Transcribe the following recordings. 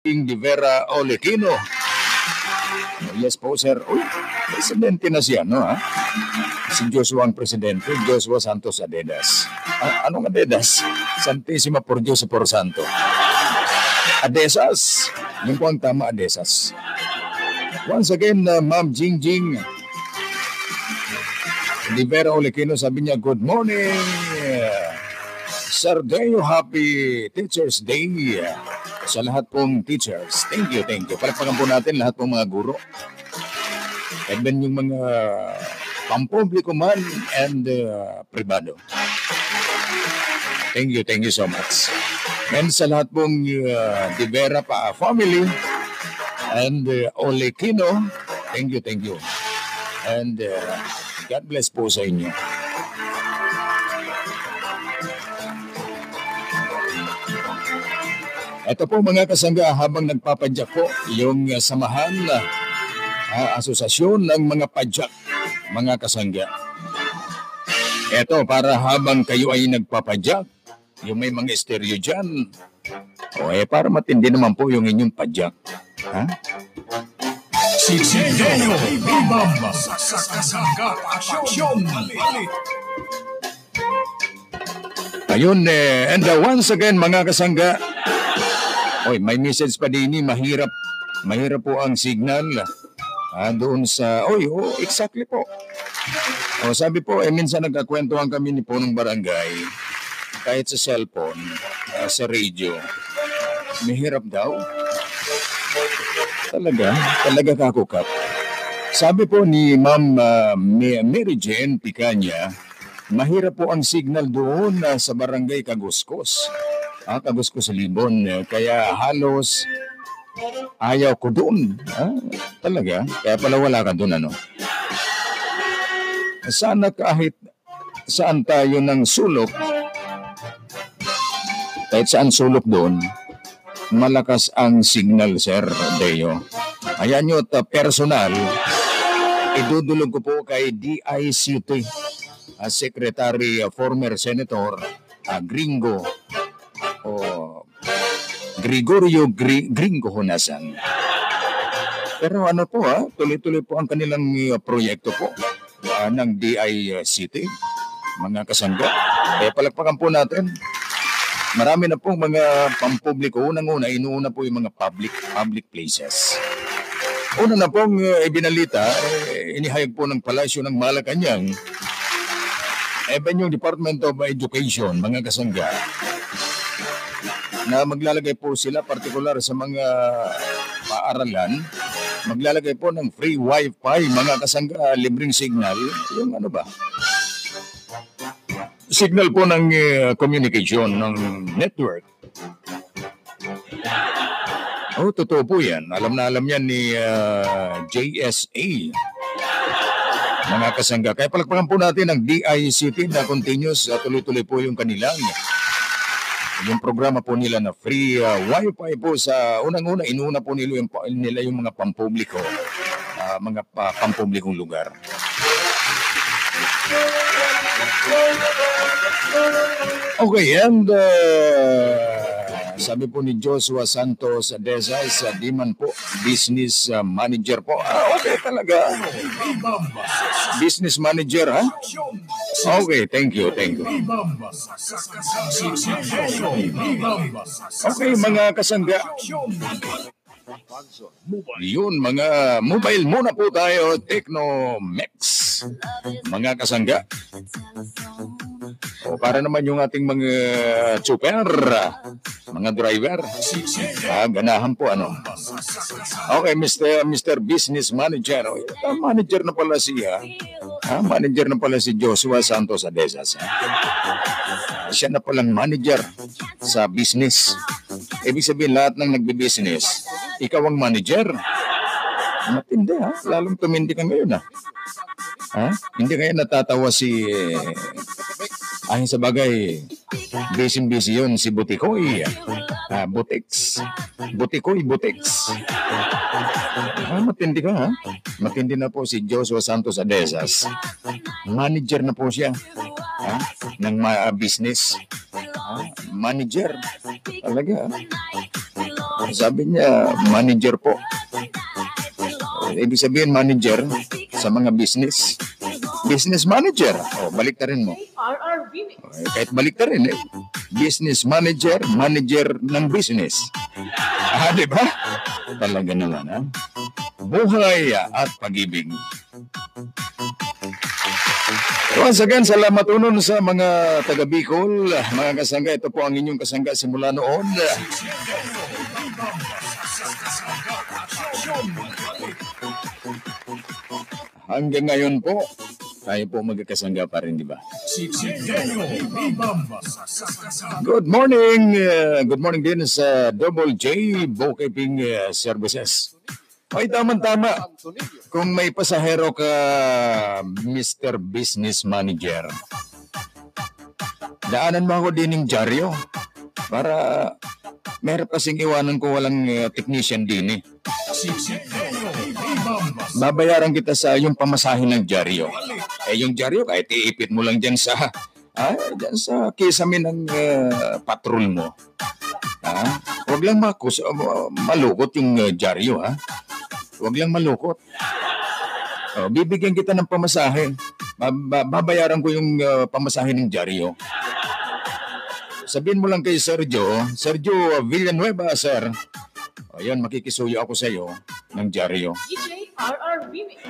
King de Vera Olequino. Oh, yes po, sir. Uy, presidente na siya, no, ha? Si Joshua ang presidente, Joshua Santos Adedas. Ah, anong Adedas? Santissima por Diyos por Santo. Adesas. Yung po ang tama, Adesas. Once again, uh, Ma'am Jingjing de Vera Olequino, sabi niya, Good morning. Sir Deo, happy Teacher's Day sa lahat pong teachers. Thank you, thank you. Palagpagan po natin lahat pong mga guro. And then yung mga pampubliko man and uh, privado. Thank you, thank you so much. And sa lahat pong uh, Di Vera pa family and uh, Olequino, thank you, thank you. And uh, God bless po sa inyo. Ito po mga kasangga habang nagpapadyak po yung uh, samahan uh, asosasyon ng mga padyak mga kasangga. Ito para habang kayo ay nagpapadyak, yung may mga stereo dyan, o eh para matindi naman po yung inyong padyak. Ha? Si Deo Ibam sa kasangga aksyon Ayun eh, and uh, once again mga kasangga, Oy, may message pa din ni mahirap. Mahirap po ang signal. Ah, doon sa Oy, oh, exactly po. Oh, sabi po, eh minsan nagkakwentuhan kami ni punong barangay kahit sa cellphone, ah, sa radio. Mahirap daw. Talaga, talaga kakukap. Sabi po ni Ma'am uh, Mary Jane Picanya, mahirap po ang signal doon uh, sa barangay Kaguskos. Ah, Kaguskos sa Libon. Eh, Kaya halos ayaw ko doon. Ah, talaga? Kaya pala wala ka doon, ano? Sana kahit saan tayo ng sulok, kahit saan sulok doon, malakas ang signal, Sir Deo. Ayan ta personal, idudulog ko po kay DICT, uh, Secretary, uh, former Senator uh, Gringo, o Gregorio Gri- Gringo Honasan. Pero ano po ha, tuloy-tuloy po ang kanilang uh, proyekto po uh, ng DICT, mga kasangga. Kaya palagpakan po natin, marami na pong mga pampubliko. Unang-una, inuuna po yung mga public public places. Una na pong uh, ibinalita, eh, inihayag po ng palasyo ng Malacanang, even yung Department of Education, mga kasangga, na maglalagay po sila partikular sa mga paaralan, maglalagay po ng free wifi, mga kasangga, libreng signal, yung ano ba? Signal po ng uh, communication, ng network. Oh, totoo po yan. Alam na alam yan ni uh, JSA. Mga kasangga. Kaya palakpakan po natin ang DICT na continuous. Uh, tuloy-tuloy po yung kanilang yung programa po nila na free uh, wifi po sa unang-una inuna po nila yung nila yung mga pampubliko uh, mga pa, pampublikong lugar. Okay, and uh, sabi po ni Joshua Santos Deza sa Diman po, business uh, manager po. Ah, okay talaga. Business manager, ha? Okay, thank you, thank you. Okay, mga kasangga. Yun, mga mobile muna po tayo, Technomex. Mga kasangga. O para naman yung ating mga super, mga driver. Ah, ganahan po ano. Okay, Mr. Mr. Business Manager. O, ah, manager na pala siya. Ah, manager na pala si Joshua Santos Adesas. Ah, siya na palang manager sa business. Ibig sabihin lahat ng nagbi-business, ikaw ang manager. Matindi ha, lalong tumindi ka ngayon ha. Ha? Hindi kaya natatawa si ay sa bagay, busy-busy yun si Butikoy. Ah, Butix. Butikoy, Butix. Ah, matindi ka ha? Matindi na po si Joshua Santos Adesas. Manager na po siya ha? ng ma- business. Ha? Manager. Talaga ha? Sabi niya, manager po. Eh, Ibig sabihin, manager sa mga business. Business manager. O, balik ta rin mo. RR Remix. Eh, kahit balik ta rin eh. Business manager, manager ng business. Ah, di ba? Talaga naman, ha? Buhay at pag-ibig. Once again, salamat unon sa mga taga Bicol, mga kasangga. Ito po ang inyong kasangga simula noon. Hanggang ngayon po, tayo po magkakasangga pa rin, di ba? Good morning. uh, good morning din sa Double J Bookkeeping uh, Services. Ay, tama-tama. Kung may pasahero ka, Mr. Business Manager, daanan mo ako din ng dyaryo para meron kasing iwanan ko walang uh, technician din eh. Babayaran kita sa yung pamasahin ng dyaryo. Eh, yung dyaryo, kahit iipit mo lang dyan sa, ah, dyan sa kisame ng uh, patrol mo. Ha? Huwag lang makus, uh, malukot yung uh, dyaryo, ha? Huwag lang malukot. Oh, bibigyan kita ng pamasahe. Ba- ba- babayaran ko yung uh, pamasahe ng dyaryo. Sabihin mo lang kay Sergio, Sergio Villanueva, sir. O yan, makikisuyo ako sa iyo ng dyaryo. DJ RR Remix.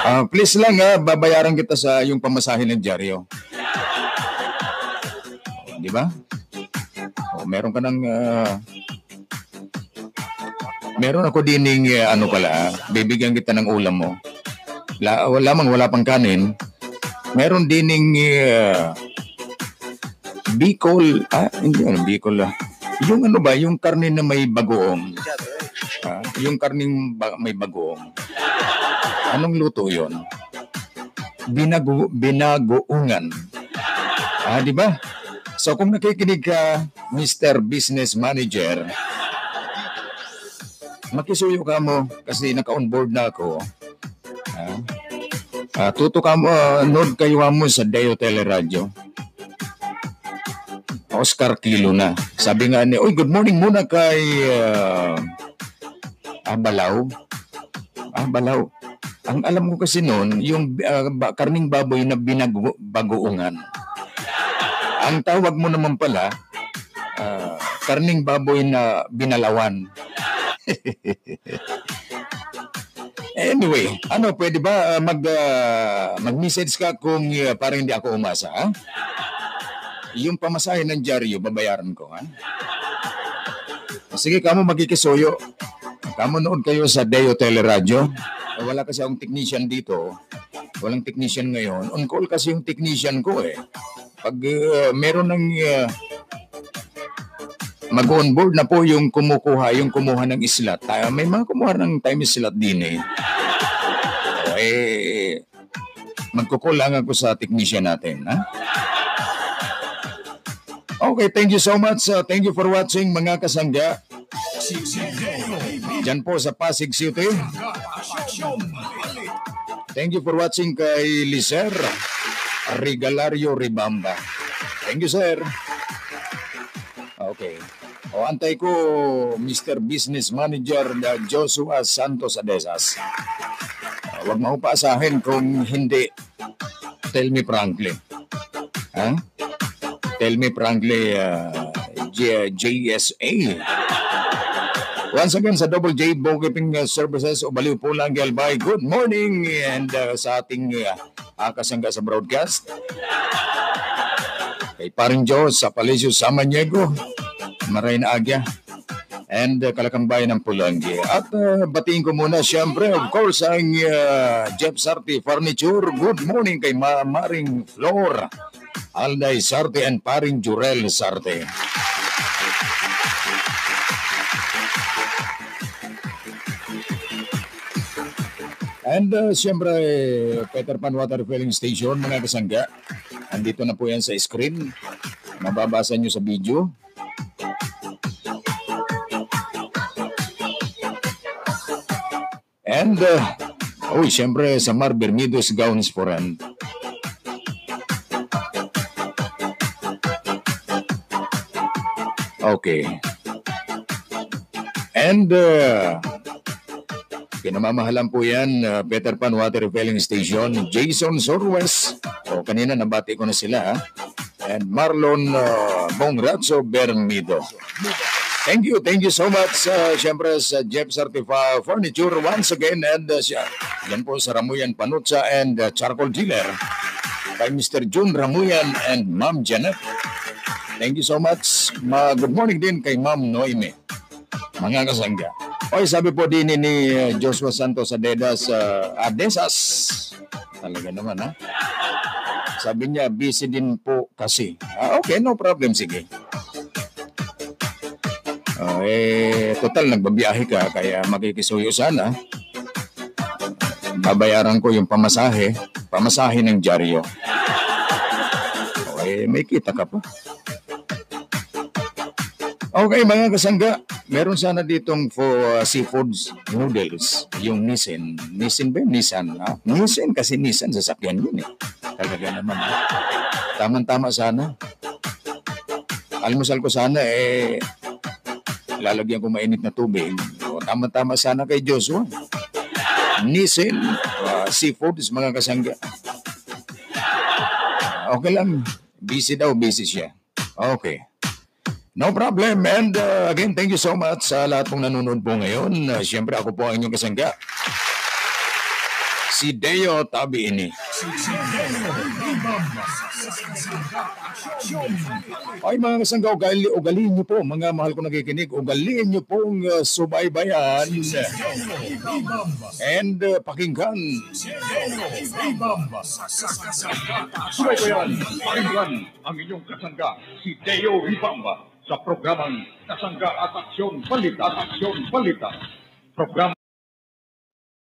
Ah, please lang ha, babayaran kita sa yung pamasahe ng dyaryo. Di ba? O, meron ka ng... ah, meron ako dining uh, ano pala, ah, bibigyan kita ng ulam mo. La, wala mang wala pang kanin. Meron dining uh, Bicol, ah, hindi ano, Bicol ah. Yung ano ba, yung karne na may bagoong. Ah, yung karning ba- may bagoong. Anong luto yon? Binago, binagoongan. Ah, di ba? So kung nakikinig ka, Mr. Business Manager, makisuyo ka mo kasi naka-onboard na ako. Ah, ah, tuto ka mo, nood kayo mo sa Deo Teleradio. Oscar Kilo na. Sabi nga ni, Uy, good morning muna kay ah, ah, Balaw. Ah. Ang alam ko kasi noon, yung ba- karning baboy na binagoongan. Ang tawag mo naman pala, ah, karning baboy na binalawan. anyway, ano, pwede ba ah, mag, ah, mag-message ka kung ah, parang hindi ako umasa, ha? Yung pamasahe ng dyaryo, babayaran ko, ha? Sige, kamo magkikisuyo. Kamo noon kayo sa Deo Teleradio. Eh, Wala kasi akong technician dito. Walang technician ngayon. On call kasi yung technician ko eh. Pag uh, meron ng uh, mag-onboard na po yung kumukuha, yung kumuha ng islat. Tayo, may mga kumuha ng time slot din eh. O, eh, magkukulang ako sa technician natin. Ha? Okay, thank you so much. Uh, thank you for watching mga kasangga. Ibamba Diyan po sa Pasig City. Thank you for watching kay Lizer Regalario Ribamba. Thank you, sir. Okay. O, antay ko, Mr. Business Manager na Joshua Santos Adesas. Huwag mo paasahin kung hindi. Tell me frankly. Ha? Tell me frankly, uh, J- JSA. Once again sa Double J Bookkeeping uh, Services o Baliw po lang Galbay. Good morning and uh, sa ating uh, kasangga sa broadcast. Kay Paring Joe sa Palacio Samaniego, Maray na Agya, and uh, Kalakang Bayan ng Pulangi. At uh, batiin ko muna siyempre, of course, ang uh, Jeff Sarti Furniture. Good morning kay Ma Maring Flor, Alday Sarte and Paring Jurel Sarte. And uh, siyempre, Peter Pan Water Filling Station, mga kasangga. Andito na po yan sa screen. Mababasa nyo sa video. And, uh, oh, siyempre, sa Mar Bermudos Gowns for Rent. Okay. And uh, pinamamahalan po yan, uh, Peter Pan Water Refilling Station, Jason Sorwes. O kanina nabati ko na sila. ha? And Marlon uh, Bongrazzo Bermido. Thank you, thank you so much. Uh, Siyempre sa Jeff Certified Furniture once again. And uh, siya, yan po sa Ramuyan Panutsa and uh, Charcoal Dealer. Kay Mr. June Ramuyan and Ma'am Janet. Thank you so much. Ma good morning din kay Ma'am Noime. Mga kasangga. Oy, sabi po din ni uh, Joshua Santos Adedas uh, Adesas. Talaga naman ha. Sabi niya, busy din po kasi. Ah, okay, no problem. Sige. Ah, eh, total, nagbabiyahe ka, kaya makikisuyo sana. Babayaran ko yung pamasahe, pamasahe ng dyaryo. Okay, may kita ka pa. Okay, mga kasangga, meron sana ditong for uh, seafoods noodles, yung Nissin. Nissin ba? Nissan. Ah, Nissin kasi Nissan, sasakyan yun eh. Talaga naman. ah. Tama-tama sana. Almusal ko sana eh, lalagyan ko mainit na tubig. O, tama-tama sana kay Joshua. Nissin, uh, seafoods, mga kasangga. Okay lang. Busy daw, busy siya. Okay. No problem. And uh, again, thank you so much sa lahat pong nanonood po ngayon. Uh, Siyempre, ako po ang inyong kasangga. Si Deo Tabiini. Ay mga kasangga, ugali, ugaliin niyo po, mga mahal ko nakikinig, ugaliin niyo pong uh, subaybayan and uh, pakinggan. Subaybayan, pakinggan ang inyong kasangga, si Deo Ibamba, sa programang Kasangga at Aksyon Balita at Aksyon Balita. Program